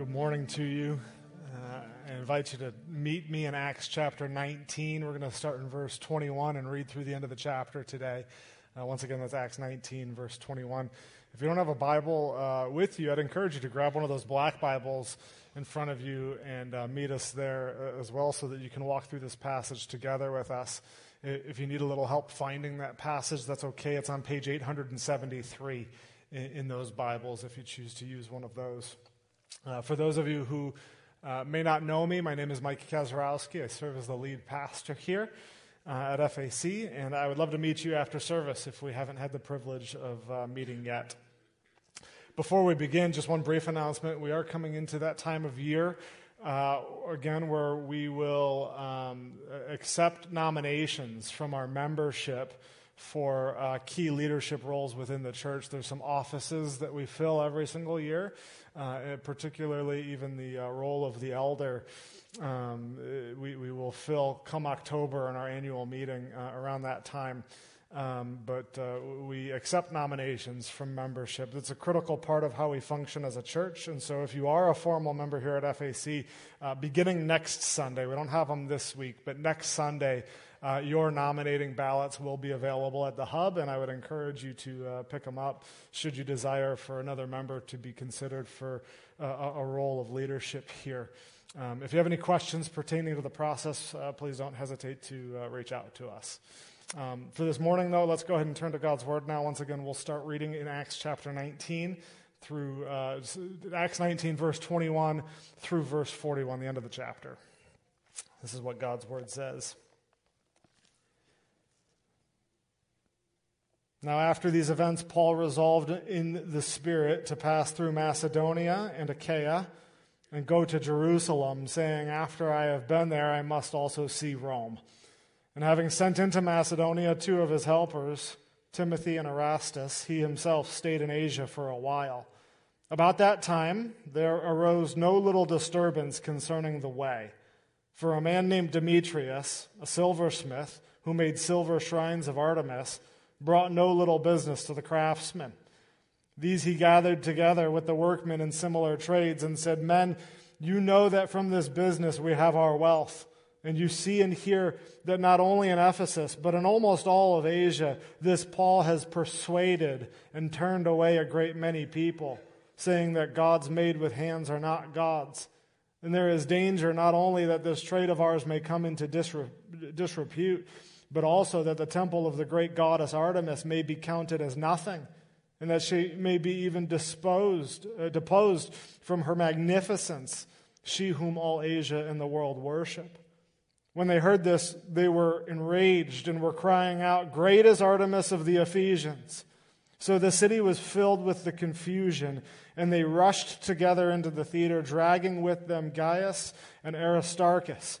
Good morning to you. Uh, I invite you to meet me in Acts chapter 19. We're going to start in verse 21 and read through the end of the chapter today. Uh, once again, that's Acts 19, verse 21. If you don't have a Bible uh, with you, I'd encourage you to grab one of those black Bibles in front of you and uh, meet us there uh, as well so that you can walk through this passage together with us. If you need a little help finding that passage, that's okay. It's on page 873 in, in those Bibles if you choose to use one of those. Uh, for those of you who uh, may not know me, my name is Mike Kazarowski. I serve as the lead pastor here uh, at FAC, and I would love to meet you after service if we haven't had the privilege of uh, meeting yet. Before we begin, just one brief announcement. We are coming into that time of year, uh, again, where we will um, accept nominations from our membership for uh, key leadership roles within the church. There's some offices that we fill every single year, uh, particularly even the uh, role of the elder. Um, we, we will fill come October in our annual meeting uh, around that time. Um, but uh, we accept nominations from membership. It's a critical part of how we function as a church. And so, if you are a formal member here at FAC, uh, beginning next Sunday, we don't have them this week, but next Sunday, uh, your nominating ballots will be available at the hub, and I would encourage you to uh, pick them up should you desire for another member to be considered for uh, a role of leadership here. Um, if you have any questions pertaining to the process, uh, please don't hesitate to uh, reach out to us. Um, for this morning, though, let's go ahead and turn to God's Word now. Once again, we'll start reading in Acts chapter 19 through uh, Acts 19, verse 21 through verse 41, the end of the chapter. This is what God's Word says. Now, after these events, Paul resolved in the Spirit to pass through Macedonia and Achaia and go to Jerusalem, saying, After I have been there, I must also see Rome. And having sent into Macedonia two of his helpers, Timothy and Erastus, he himself stayed in Asia for a while. About that time, there arose no little disturbance concerning the way. For a man named Demetrius, a silversmith, who made silver shrines of Artemis, brought no little business to the craftsmen. These he gathered together with the workmen in similar trades and said, Men, you know that from this business we have our wealth. And you see and hear that not only in Ephesus, but in almost all of Asia, this Paul has persuaded and turned away a great many people, saying that gods made with hands are not gods. And there is danger not only that this trade of ours may come into disrepute, but also that the temple of the great goddess Artemis may be counted as nothing, and that she may be even disposed, uh, deposed from her magnificence, she whom all Asia and the world worship. When they heard this, they were enraged and were crying out, Great is Artemis of the Ephesians! So the city was filled with the confusion, and they rushed together into the theater, dragging with them Gaius and Aristarchus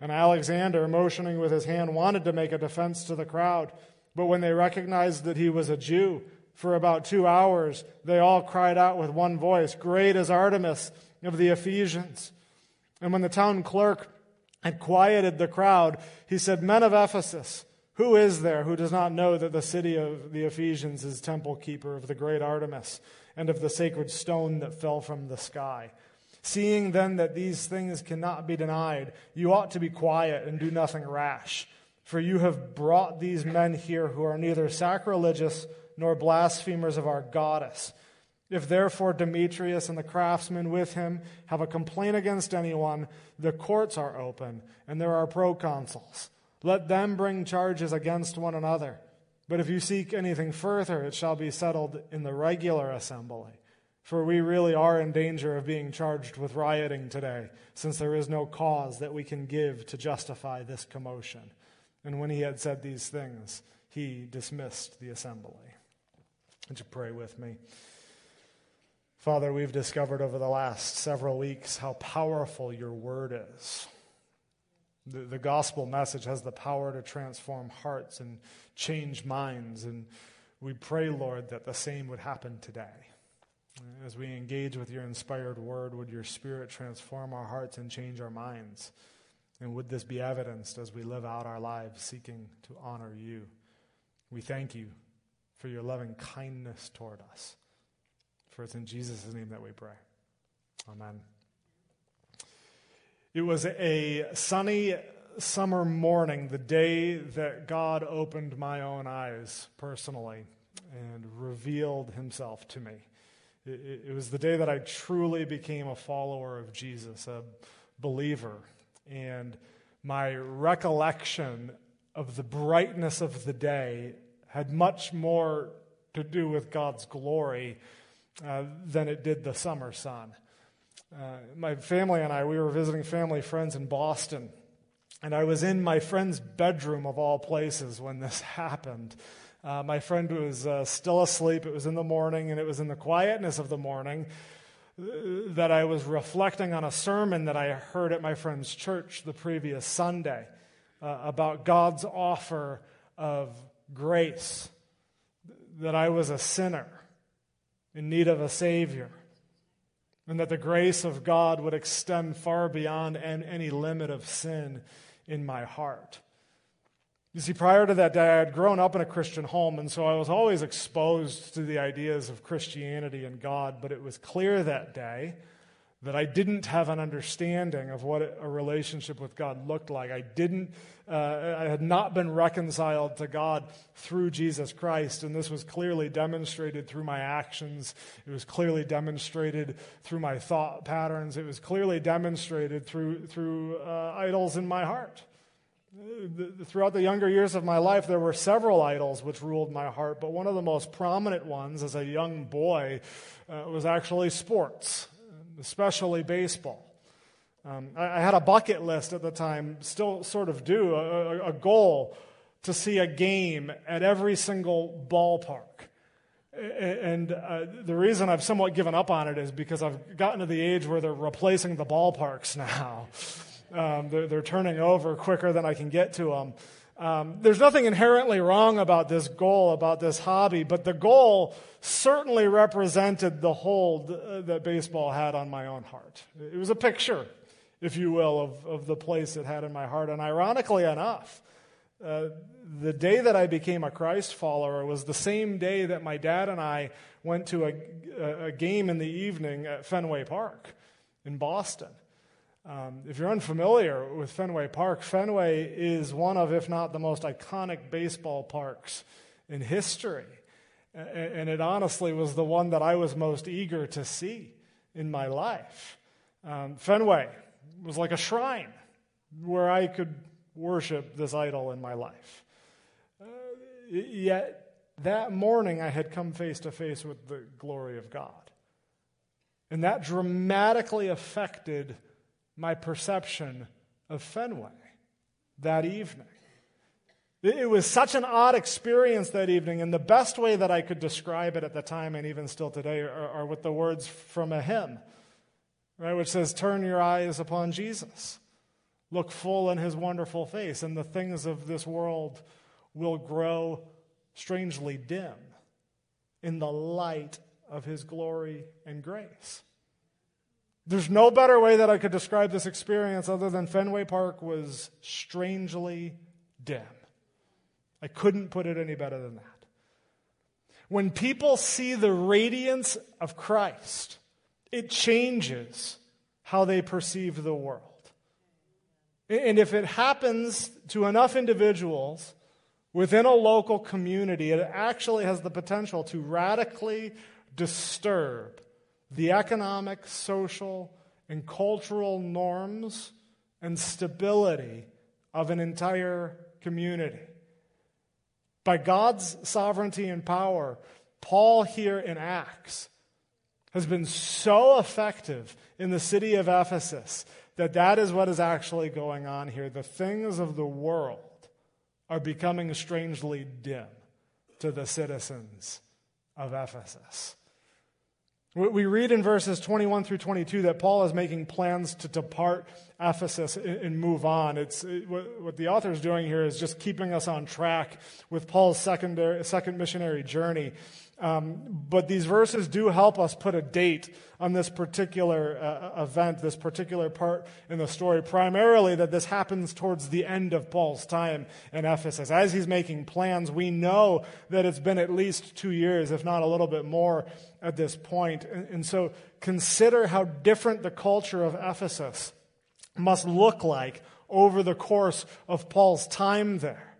and Alexander, motioning with his hand, wanted to make a defense to the crowd. But when they recognized that he was a Jew, for about two hours, they all cried out with one voice, Great is Artemis of the Ephesians. And when the town clerk had quieted the crowd, he said, Men of Ephesus, who is there who does not know that the city of the Ephesians is temple keeper of the great Artemis and of the sacred stone that fell from the sky? Seeing then that these things cannot be denied, you ought to be quiet and do nothing rash. For you have brought these men here who are neither sacrilegious nor blasphemers of our goddess. If therefore Demetrius and the craftsmen with him have a complaint against anyone, the courts are open, and there are proconsuls. Let them bring charges against one another. But if you seek anything further, it shall be settled in the regular assembly. For we really are in danger of being charged with rioting today, since there is no cause that we can give to justify this commotion. And when he had said these things, he dismissed the assembly. Would you pray with me? Father, we've discovered over the last several weeks how powerful your word is. The, the gospel message has the power to transform hearts and change minds. And we pray, Lord, that the same would happen today. As we engage with your inspired word, would your spirit transform our hearts and change our minds? And would this be evidenced as we live out our lives seeking to honor you? We thank you for your loving kindness toward us. For it's in Jesus' name that we pray. Amen. It was a sunny summer morning, the day that God opened my own eyes personally and revealed himself to me. It, it, was the day that I truly became a follower of Jesus, a believer. And my recollection of the brightness of the day had much more to do with God's glory uh, than it did the summer sun. Uh, my family and I, we were visiting family friends in Boston. And I was in my friend's bedroom, of all places, when this happened. Uh, my friend was uh, still asleep. It was in the morning, and it was in the quietness of the morning uh, that I was reflecting on a sermon that I heard at my friend's church the previous Sunday uh, about God's offer of grace, that I was a sinner in need of a Savior and that the grace of God would extend far beyond any limit of sin in my heart. You see, prior to that day, I had grown up in a Christian home, and so I was always exposed to the ideas of Christianity and God, but it was clear that day that I didn't have an understanding of what a relationship with God looked like. I didn't, uh, I had not been reconciled to God through Jesus Christ, and this was clearly demonstrated through my actions. It was clearly demonstrated through my thought patterns. It was clearly demonstrated through, through uh, idols in my heart. Throughout the younger years of my life, there were several idols which ruled my heart, but one of the most prominent ones as a young boy uh, was actually sports especially baseball. Um, I, I, had a bucket list at the time, still sort of do, a, a goal to see a game at every single ballpark. And uh, the reason I've somewhat given up on it is because I've gotten to the age where they're replacing the ballparks now. Um, they're, they're, turning over quicker than I can get to them. Um, there's nothing inherently wrong about this goal, about this hobby, but the goal certainly represented the hold uh, that baseball had on my own heart. It was a picture, if you will, of, of the place it had in my heart. And ironically enough, uh, the day that I became a Christ follower was the same day that my dad and I went to a, a game in the evening at Fenway Park in Boston. Um, if you're unfamiliar with Fenway Park, Fenway is one of, if not the most iconic baseball parks in history. And it honestly was the one that I was most eager to see in my life. Um, Fenway was like a shrine where I could worship this idol in my life. Uh, yet that morning I had come face to face with the glory of God. And that dramatically affected my perception of Fenway that evening. It was such an odd experience that evening, and the best way that I could describe it at the time and even still today are, are with the words from a hymn, right, which says, Turn your eyes upon Jesus, look full in his wonderful face, and the things of this world will grow strangely dim in the light of his glory and grace. There's no better way that I could describe this experience other than Fenway Park was strangely dim. I couldn't put it any better than that. When people see the radiance of Christ, it changes how they perceive the world. And if it happens to enough individuals within a local community, it actually has the potential to radically disturb the economic, social, and cultural norms and stability of an entire community. By God's sovereignty and power, Paul here in Acts has been so effective in the city of Ephesus that that is what is actually going on here. The things of the world are becoming strangely dim to the citizens of Ephesus. We read in verses 21 through 22 that Paul is making plans to depart Ephesus and move on. It's what the author is doing here is just keeping us on track with Paul's secondary, second missionary journey. Um, but these verses do help us put a date on this particular uh, event, this particular part in the story, primarily that this happens towards the end of Paul's time in Ephesus. As he's making plans, we know that it's been at least two years, if not a little bit more, at this point. And, and so consider how different the culture of Ephesus must look like over the course of Paul's time there.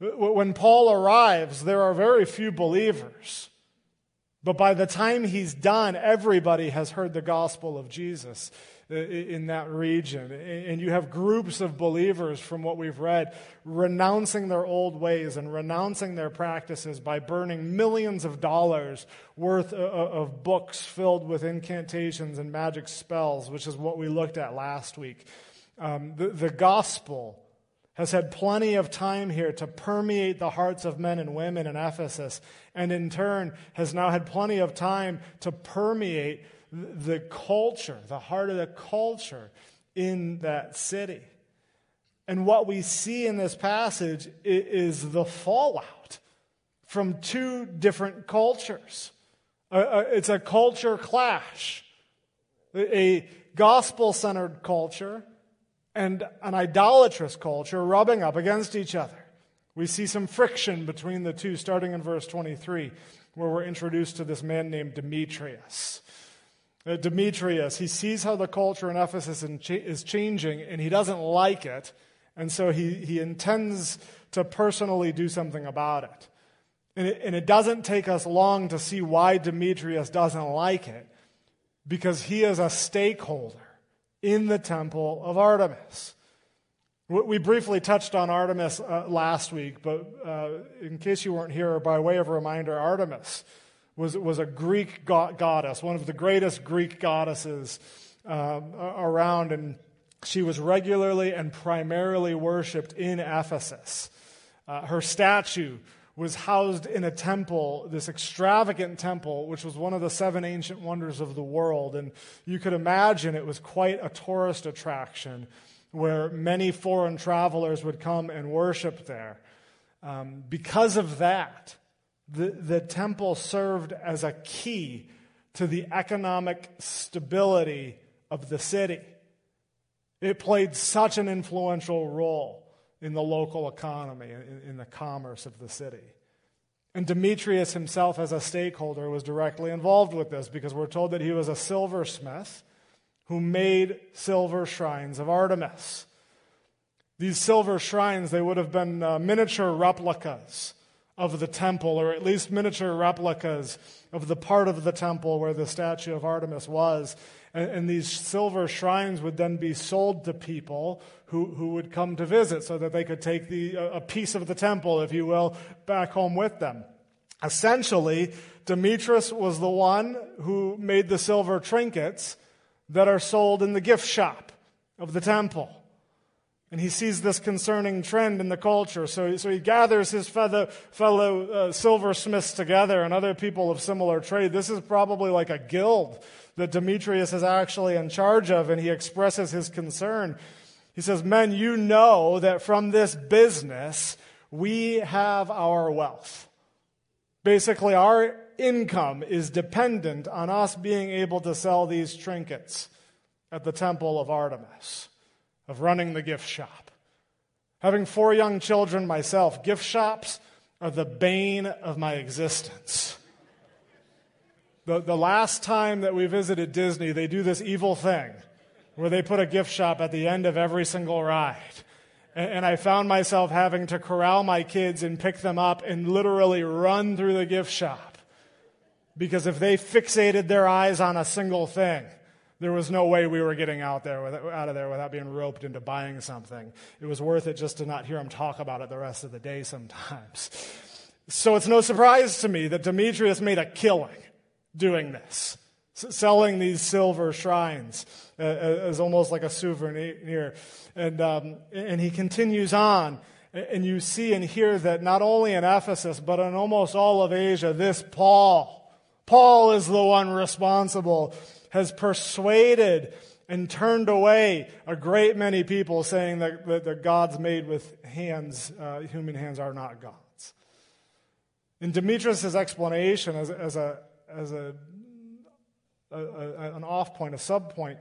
When Paul arrives, there are very few believers. But by the time he's done, everybody has heard the gospel of Jesus uh, in that region. And you have groups of believers, from what we've read, renouncing their old ways and renouncing their practices by burning millions of dollars worth uh, uh, of books filled with incantations and magic spells, which is what we looked at last week. Um, the, the gospel has had plenty of time here to permeate the hearts of men and women in Ephesus, and in turn has now had plenty of time to permeate the culture, the heart of the culture in that city. And what we see in this passage is the fallout from two different cultures. It's a culture clash, a gospel centered culture and an idolatrous culture rubbing up against each other. We see some friction between the two, starting in verse 23, where we're introduced to this man named Demetrius. Uh, Demetrius, he sees how the culture in Ephesus is changing, and he doesn't like it, and so he, he intends to personally do something about it. And, it. and it doesn't take us long to see why Demetrius doesn't like it, because he is a stakeholder in the temple of Artemis. We briefly touched on Artemis uh, last week, but uh, in case you weren't here, by way of reminder, Artemis was, was a Greek go- goddess, one of the greatest Greek goddesses uh, around, and she was regularly and primarily worshipped in Ephesus. Uh, her statue was housed in a temple, this extravagant temple, which was one of the seven ancient wonders of the world. And you could imagine it was quite a tourist attraction where many foreign travelers would come and worship there. Um, because of that, the, the temple served as a key to the economic stability of the city. It played such an influential role in the local economy, in, in the commerce of the city. And Demetrius himself, as a stakeholder, was directly involved with this because we're told that he was a silversmith who made silver shrines of Artemis. These silver shrines, they would have been uh, miniature replicas of the temple, or at least miniature replicas of the part of the temple where the statue of Artemis was. And, and, these silver shrines would then be sold to people who, who would come to visit so that they could take the, a piece of the temple, if you will, back home with them. Essentially, Demetrius was the one who made the silver trinkets that are sold in the gift shop of the temple. And he sees this concerning trend in the culture. So, so he gathers his fellow, fellow uh, silversmiths together and other people of similar trade. This is probably like a guild that Demetrius is actually in charge of, and he expresses his concern. He says, Men, you know that from this business we have our wealth. Basically, our income is dependent on us being able to sell these trinkets at the temple of Artemis of running the gift shop. Having four young children myself, gift shops are the bane of my existence. The, the last time that we visited Disney, they do this evil thing where they put a gift shop at the end of every single ride. And, I found myself having to corral my kids and pick them up and literally run through the gift shop. Because if they fixated their eyes on a single thing, there was no way we were getting out there out of there without being roped into buying something. It was worth it just to not hear them talk about it the rest of the day sometimes. So it's no surprise to me that Demetrius made a killing doing this, selling these silver shrines uh, as almost like a souvenir. And, um, and he continues on. And you see and hear that not only in Ephesus, but in almost all of Asia, this Paul, Paul is the one responsible has persuaded and turned away a great many people, saying that, that the gods made with hands, uh, human hands, are not gods. In Demetrius' explanation, as, as, a, as a, a, a an off point, a sub point,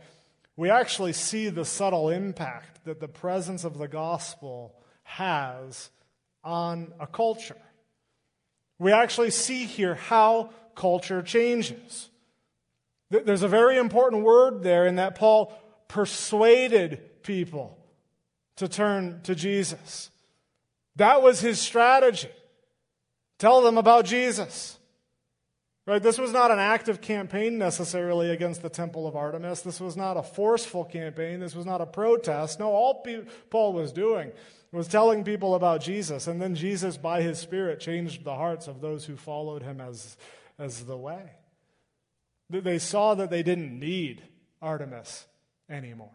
we actually see the subtle impact that the presence of the gospel has on a culture. We actually see here how culture changes. There's a very important word there in that Paul persuaded people to turn to Jesus. That was his strategy. Tell them about Jesus. Right? This was not an active campaign necessarily against the temple of Artemis. This was not a forceful campaign. This was not a protest. No, all Paul was doing was telling people about Jesus. And then Jesus, by his Spirit, changed the hearts of those who followed him as, as the way. They saw that they didn't need Artemis anymore.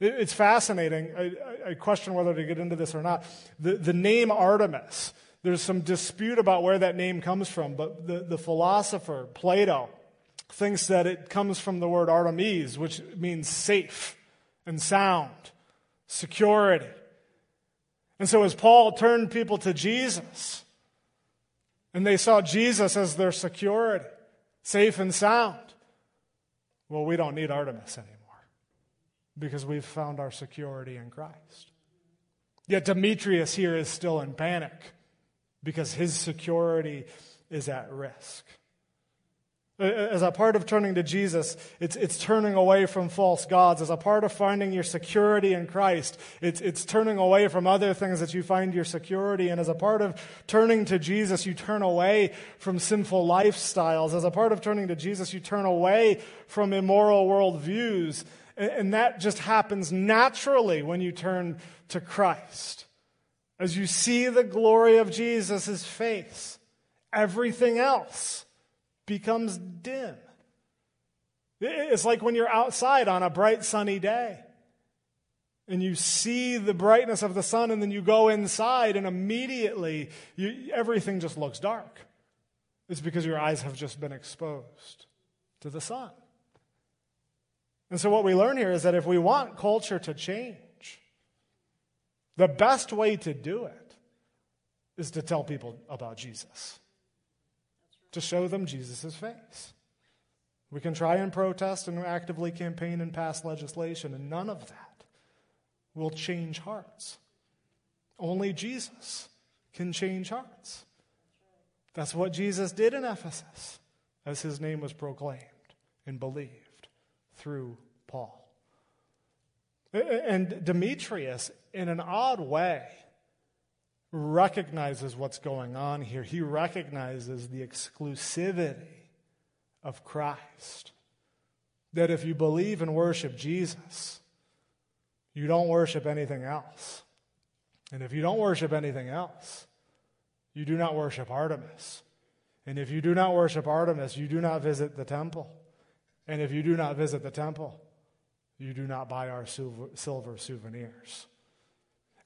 It's fascinating. I, I, question whether to get into this or not. The, the name Artemis, there's some dispute about where that name comes from, but the, the philosopher, Plato, thinks that it comes from the word Artemis, which means safe and sound, security. And so as Paul turned people to Jesus, and they saw Jesus as their security, safe and sound. Well, we don't need Artemis anymore because we've found our security in Christ. Yet Demetrius here is still in panic because his security is at risk. As a part of turning to Jesus, it's, it's turning away from false gods. As a part of finding your security in Christ, it's, it's turning away from other things that you find your security in. As a part of turning to Jesus, you turn away from sinful lifestyles. As a part of turning to Jesus, you turn away from immoral worldviews. And that just happens naturally when you turn to Christ. As you see the glory of Jesus' face, everything else becomes dim. It's like when you're outside on a bright sunny day and you see the brightness of the sun and then you go inside and immediately you, everything just looks dark. It's because your eyes have just been exposed to the sun. And so, what we learn here is that if we want culture to change, the best way to do it is to tell people about Jesus to show them Jesus' face. We can try and protest and actively campaign and pass legislation, and none of that will change hearts. Only Jesus can change hearts. That's what Jesus did in Ephesus as his name was proclaimed and believed through Paul. And Demetrius, in an odd way, recognizes what's going on here. He recognizes the exclusivity of Christ. That if you believe and worship Jesus, you don't worship anything else. And if you don't worship anything else, you do not worship Artemis. And if you do not worship Artemis, you do not visit the temple. And if you do not visit the temple, you do not buy our silver, silver souvenirs.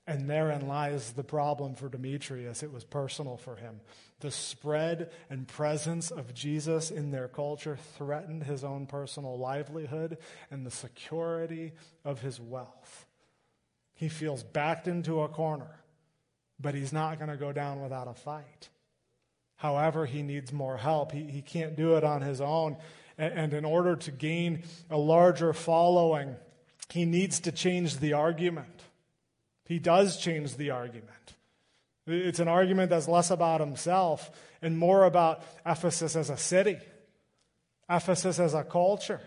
And therein lies the problem for Demetrius. It was personal for him. The spread and presence of Jesus in their culture threatened his own personal livelihood and the security of his wealth. He feels backed into a corner, but he's not going to go down without a fight. However, he needs more help. He, he can't do it on his own. And, and in order to gain a larger following, he needs to change the argument. He does change the argument. It's an argument that's less about himself and more about Ephesus as a city, Ephesus as a culture.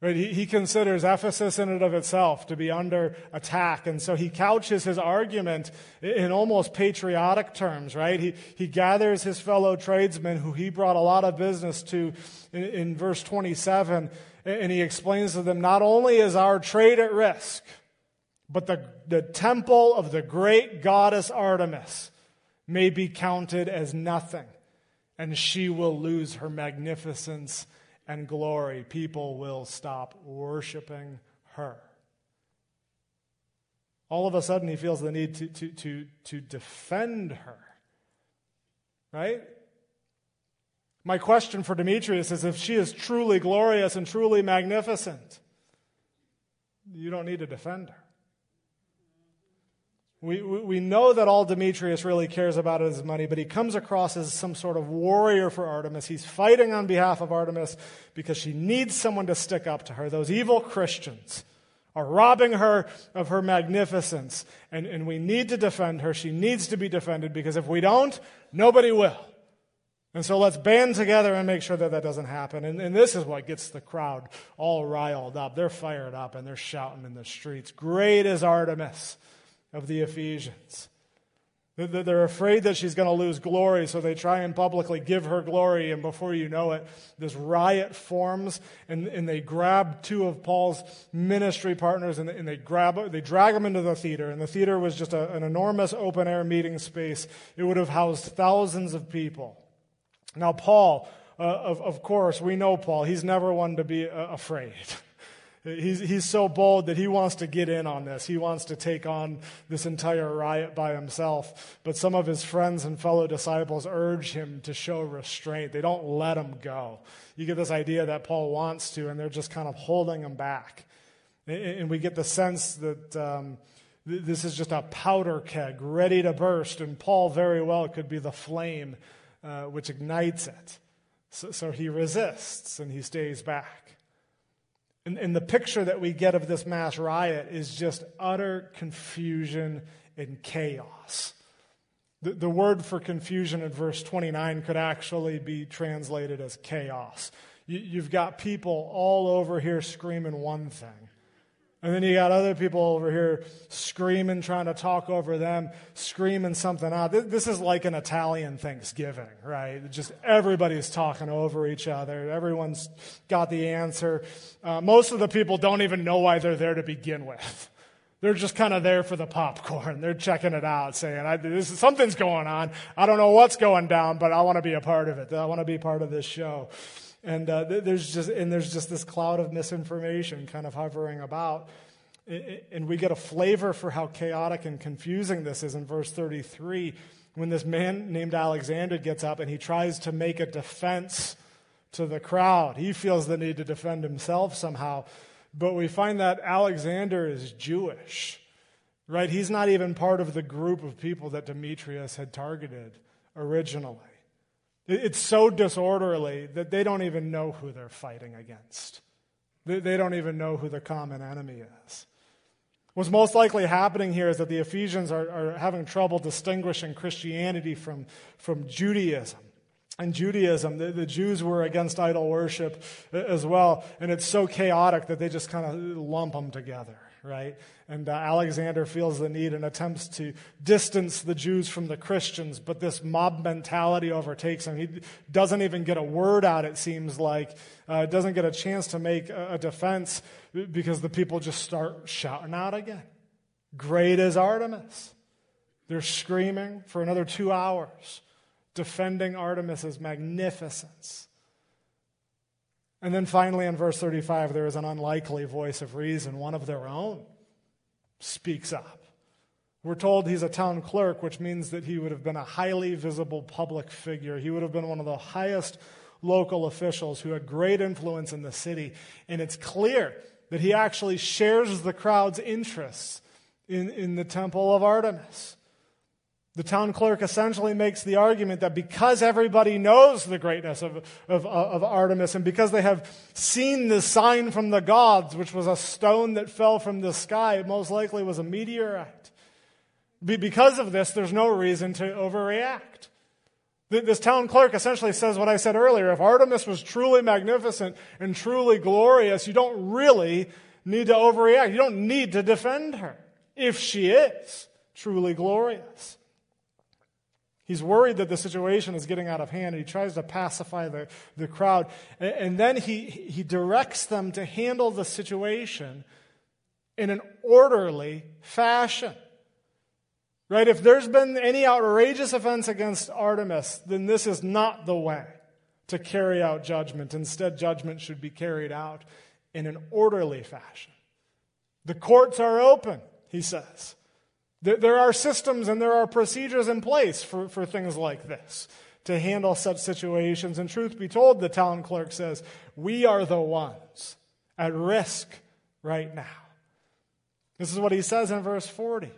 Right? He, he considers Ephesus in and of itself to be under attack. And so he couches his argument in almost patriotic terms, right? He, he gathers his fellow tradesmen who he brought a lot of business to in, in verse 27, and he explains to them not only is our trade at risk, but the, the temple of the great goddess Artemis may be counted as nothing, and she will lose her magnificence and glory. People will stop worshiping her. All of a sudden, he feels the need to, to, to, to defend her. Right? My question for Demetrius is if she is truly glorious and truly magnificent, you don't need to defend her. We, we know that all Demetrius really cares about is money, but he comes across as some sort of warrior for Artemis. He's fighting on behalf of Artemis because she needs someone to stick up to her. Those evil Christians are robbing her of her magnificence, and, and we need to defend her. She needs to be defended because if we don't, nobody will. And so let's band together and make sure that that doesn't happen. And, and, this is what gets the crowd all riled up. They're fired up and they're shouting in the streets. Great is Artemis of the Ephesians. They're afraid that she's going to lose glory, so they try and publicly give her glory. And before you know it, this riot forms, and, and they grab two of Paul's ministry partners and, and they grab, they drag them into the theater. And the theater was just a, an enormous open air meeting space. It would have housed thousands of people. Now, Paul, uh, of, of course, we know Paul. He's never one to be uh, afraid. He's, he's so bold that he wants to get in on this. He wants to take on this entire riot by himself. But some of his friends and fellow disciples urge him to show restraint. They don't let him go. You get this idea that Paul wants to, and they're just kind of holding him back. And we get the sense that um, this is just a powder keg ready to burst, and Paul very well could be the flame uh, which ignites it. So, so he resists and he stays back. And, and the picture that we get of this mass riot is just utter confusion and chaos. The, the word for confusion in verse 29 could actually be translated as chaos. You, you've got people all over here screaming one thing. And then you got other people over here screaming, trying to talk over them, screaming something out. This is like an Italian Thanksgiving, right? Just everybody's talking over each other. Everyone's got the answer. Uh, most of the people don't even know why they're there to begin with. They're just kind of there for the popcorn. They're checking it out, saying, this is, something's going on. I don't know what's going down, but I want to be a part of it. I want to be part of this show. And uh, there's just and there's just this cloud of misinformation kind of hovering about. And we get a flavor for how chaotic and confusing this is in verse 33 when this man named Alexander gets up and he tries to make a defense to the crowd. He feels the need to defend himself somehow. But we find that Alexander is Jewish, right? He's not even part of the group of people that Demetrius had targeted originally. It's so disorderly that they don't even know who they're fighting against. They don't even know who the common enemy is. What's most likely happening here is that the Ephesians are, are having trouble distinguishing Christianity from, from Judaism. And Judaism, the, the, Jews were against idol worship uh, as well, and it's so chaotic that they just kind of lump them together right? And uh, Alexander feels the need and attempts to distance the Jews from the Christians, but this mob mentality overtakes him. He doesn't even get a word out, it seems like, uh, doesn't get a chance to make a, a defense because the people just start shouting out again. Great is Artemis. They're screaming for another two hours, defending Artemis's magnificence. And then finally, in verse 35, there is an unlikely voice of reason. One of their own speaks up. We're told he's a town clerk, which means that he would have been a highly visible public figure. He would have been one of the highest local officials who had great influence in the city. And it's clear that he actually shares the crowd's interests in, in the temple of Artemis. The town clerk essentially makes the argument that because everybody knows the greatness of, of, of, Artemis and because they have seen the sign from the gods, which was a stone that fell from the sky, it most likely was a meteorite. Because of this, there's no reason to overreact. This town clerk essentially says what I said earlier. If Artemis was truly magnificent and truly glorious, you don't really need to overreact. You don't need to defend her if she is truly glorious. He's worried that the situation is getting out of hand. and He tries to pacify the, the crowd. And then he, he directs them to handle the situation in an orderly fashion. Right? If there's been any outrageous offense against Artemis, then this is not the way to carry out judgment. Instead, judgment should be carried out in an orderly fashion. The courts are open, he says. There are systems and there are procedures in place for, for things like this to handle such situations. And truth be told, the town clerk says, we are the ones at risk right now. This is what he says in verse 40.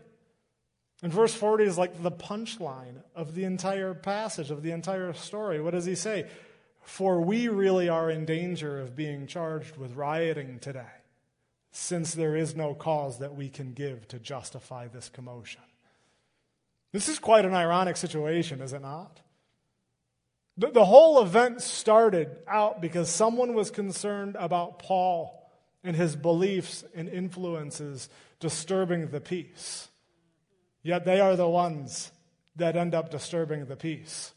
And verse 40 is like the punchline of the entire passage, of the entire story. What does he say? For we really are in danger of being charged with rioting today, since there is no cause that we can give to justify this commotion. This is quite an ironic situation, is it not? The, the whole event started out because someone was concerned about Paul and his beliefs and influences disturbing the peace. Yet they are the ones that end up disturbing the peace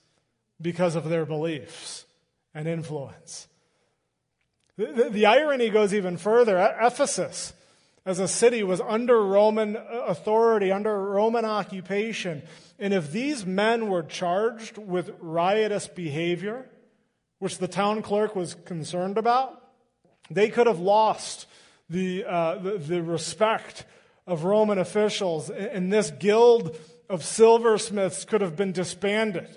because of their beliefs and influence. The, the, irony goes even further. Ephesus, as a city, was under Roman authority, under Roman occupation. And if these men were charged with riotous behavior, which the town clerk was concerned about, they could have lost the, uh, the, the, respect of Roman officials, and this guild of silversmiths could have been disbanded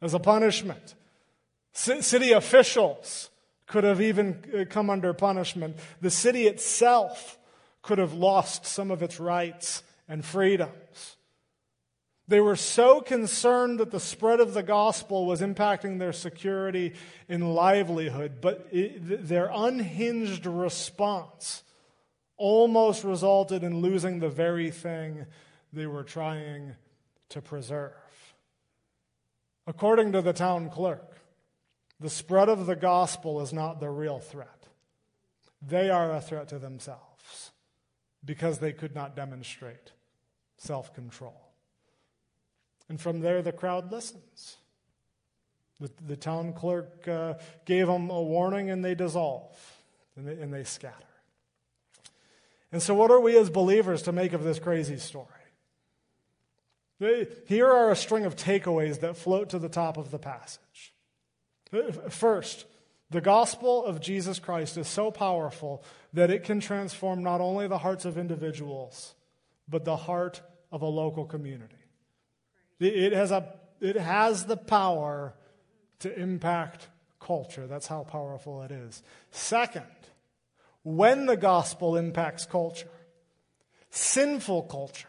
as a punishment. C- city officials could have even uh, come under punishment. The city itself could have lost some of its rights and freedoms. They were so concerned that the spread of the gospel was impacting their security and livelihood, but it, their unhinged response almost resulted in losing the very thing they were trying to preserve. According to the town clerk, the spread of the gospel is not the real threat. They are a threat to themselves because they could not demonstrate self control. And from there, the crowd listens. The, the town clerk uh, gave them a warning and they dissolve and they, and they scatter. And so, what are we as believers to make of this crazy story? Here are a string of takeaways that float to the top of the passage. First, the gospel of Jesus Christ is so powerful that it can transform not only the hearts of individuals, but the heart of a local community. It has, a, it has the power to impact culture. That's how powerful it is. Second, when the gospel impacts culture, sinful culture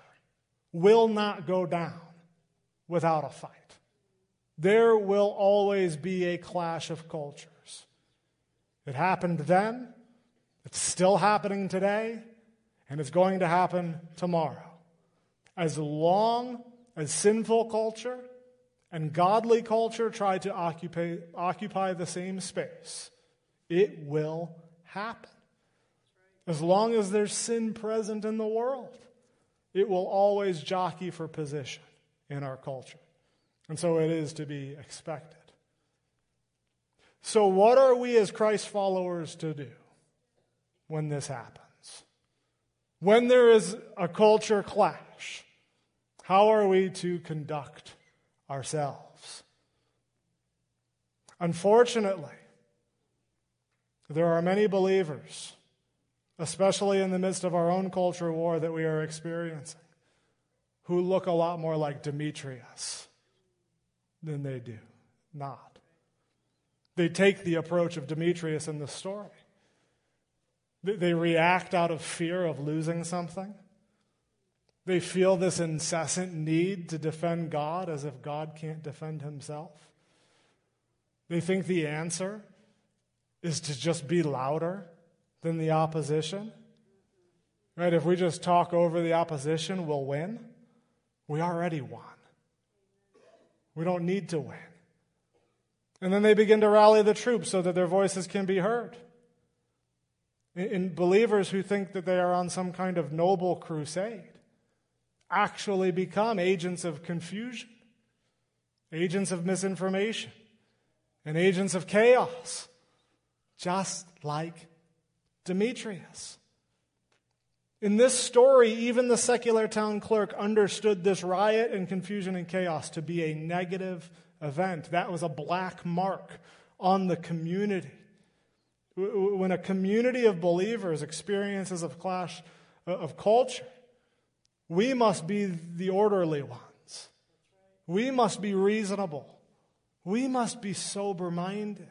will not go down without a fight. There will always be a clash of cultures. It happened then, it's still happening today, and it's going to happen tomorrow. As long as sinful culture and godly culture try to occupy, occupy the same space, it will happen. As long as there's sin present in the world, it will always jockey for position in our culture. And so it is to be expected. So, what are we as Christ followers to do when this happens? When there is a culture clash, how are we to conduct ourselves? Unfortunately, there are many believers especially in the midst of our own culture war that we are experiencing, who look a lot more like Demetrius than they do not. They take the approach of Demetrius in the story. They react out of fear of losing something. They feel this incessant need to defend God as if God can't defend himself. They think the answer is to just be louder than the opposition. Right? If we just talk over the opposition, we'll win. We already won. We don't need to win. And then they begin to rally the troops so that their voices can be heard. In believers who think that they are on some kind of noble crusade actually become agents of confusion, agents of misinformation, and agents of chaos, just like Demetrius. In this story, even the secular town clerk understood this riot and confusion and chaos to be a negative event. That was a black mark on the community. When a community of believers experiences a clash uh, of culture, we must be the orderly ones. We must be reasonable. We must be sober minded.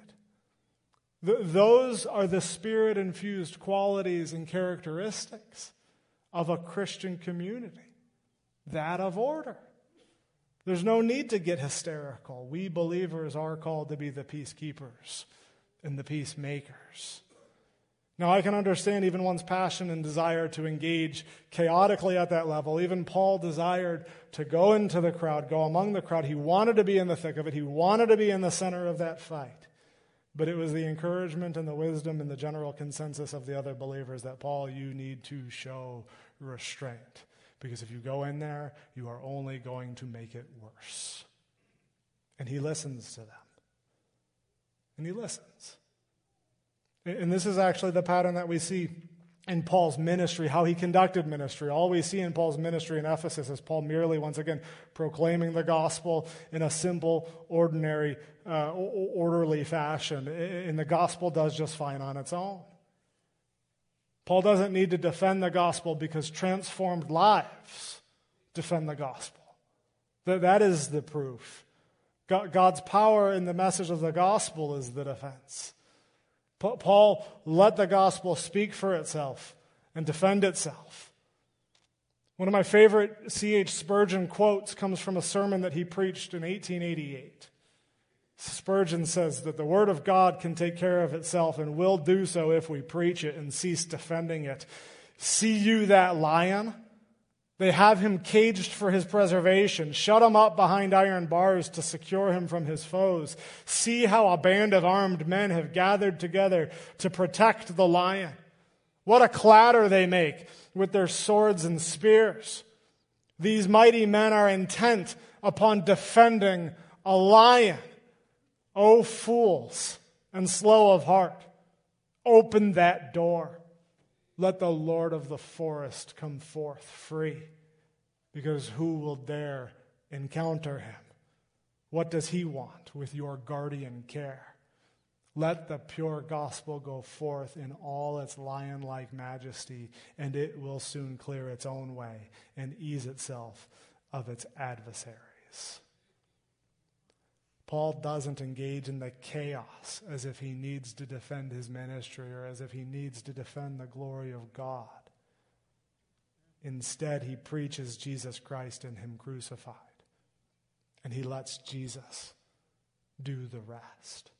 Those are the spirit infused qualities and characteristics of a Christian community that of order. There's no need to get hysterical. We believers are called to be the peacekeepers and the peacemakers. Now, I can understand even one's passion and desire to engage chaotically at that level. Even Paul desired to go into the crowd, go among the crowd. He wanted to be in the thick of it, he wanted to be in the center of that fight. But it was the encouragement and the wisdom and the general consensus of the other believers that, Paul, you need to show restraint. Because if you go in there, you are only going to make it worse. And he listens to them. And he listens. And this is actually the pattern that we see in Paul's ministry, how he conducted ministry. All we see in Paul's ministry in Ephesus is Paul merely, once again, proclaiming the gospel in a simple, ordinary, uh, orderly fashion. And the gospel does just fine on its own. Paul doesn't need to defend the gospel because transformed lives defend the gospel. That, that is the proof. God's power in the message of the gospel is the defense. Paul let the gospel speak for itself and defend itself. One of my favorite C.H. Spurgeon quotes comes from a sermon that he preached in 1888. Spurgeon says that the Word of God can take care of itself and will do so if we preach it and cease defending it. See you that lion? They have him caged for his preservation, shut him up behind iron bars to secure him from his foes. See how a band of armed men have gathered together to protect the lion. What a clatter they make with their swords and spears. These mighty men are intent upon defending a lion. O fools and slow of heart, open that door. Let the Lord of the forest come forth free, because who will dare encounter him? What does he want with your guardian care? Let the pure gospel go forth in all its lion like majesty, and it will soon clear its own way and ease itself of its adversaries. Paul doesn't engage in the chaos as if he needs to defend his ministry or as if he needs to defend the glory of God. Instead, he preaches Jesus Christ and Him crucified. And he lets Jesus do the rest.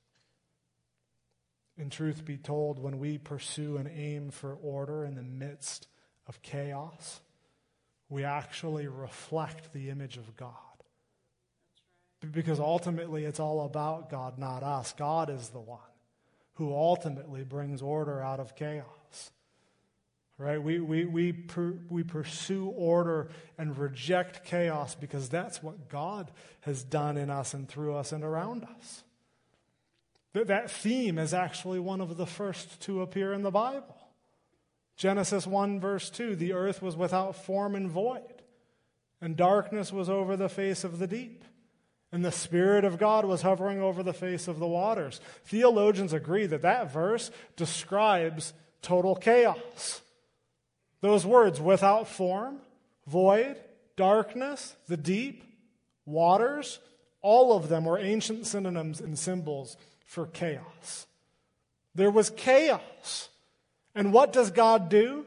In truth be told, when we pursue an aim for order in the midst of chaos, we actually reflect the image of God. Because ultimately it's all about God, not us. God is the one who ultimately brings order out of chaos. Right? We, we, we, per, we pursue order and reject chaos because that's what God has done in us and through us and around us. That, that theme is actually one of the first to appear in the Bible. Genesis 1, verse 2 the earth was without form and void, and darkness was over the face of the deep and the Spirit of God was hovering over the face of the waters. Theologians agree that that verse describes total chaos. Those words, without form, void, darkness, the deep, waters, all of them were ancient synonyms and symbols for chaos. There was chaos. And what does God do?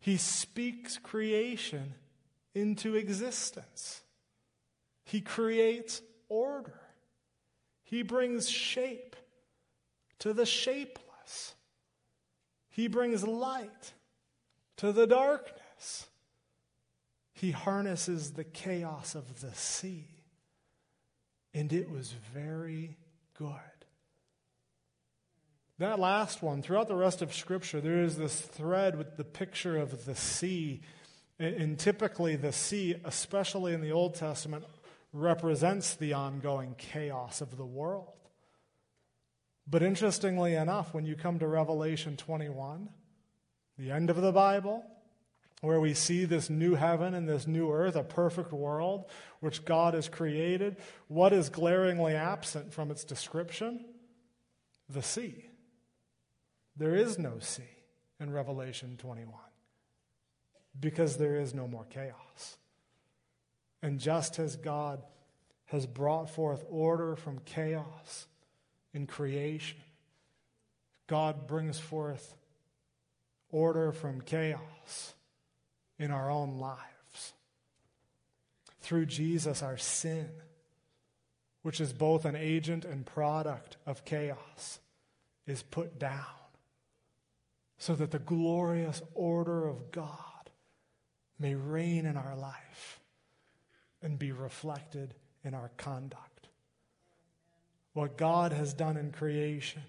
He speaks creation into existence. He creates order. He brings shape to the shapeless. He brings light to the darkness. He harnesses the chaos of the sea. And it was very good. That last one, throughout the rest of Scripture, there is this thread with the picture of the sea. And typically, the sea, especially in the Old Testament, represents the ongoing chaos of the world. But interestingly enough, when you come to Revelation 21, the end of the Bible, where we see this new heaven and this new earth, a perfect world which God has created, what is glaringly absent from its description? The sea. There is no sea in Revelation 21 because there is no more chaos. And just as God has brought forth order from chaos in creation, God brings forth order from chaos in our own lives. Through Jesus, our sin, which is both an agent and product of chaos, is put down so that the glorious order of God may reign in our life and be reflected in our conduct. What God has done in creation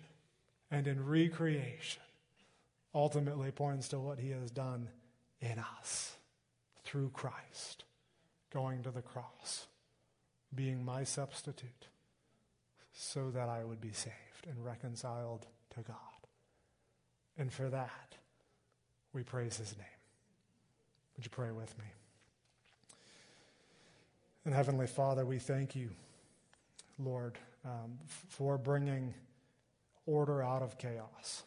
and in recreation ultimately points to what he has done in us through Christ, going to the cross, being my substitute, so that I would be saved and reconciled to God. And for that, we praise his name. Would you pray with me? And Heavenly Father, we thank you, Lord, um, for bringing order out of chaos.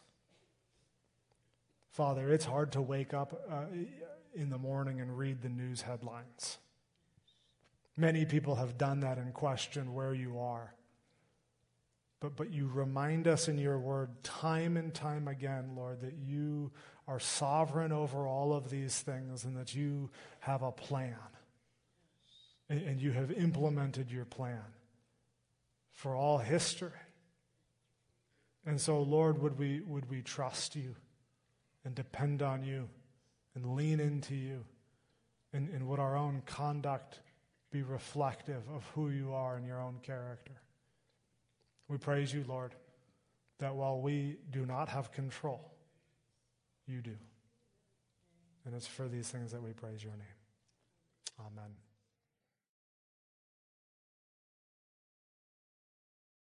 Father, it's hard to wake up uh, in the morning and read the news headlines. Many people have done that and questioned where you are. But, but you remind us in your word time and time again, Lord, that you are sovereign over all of these things and that you have a plan. And, you have implemented your plan for all history. And so, Lord, would we, would we trust you? and depend on you and lean into you? And, and would our own conduct be reflective of who you are and your own character? We praise you, Lord, that while we do not have control, you do. And it's for these things that we praise your name. Amen.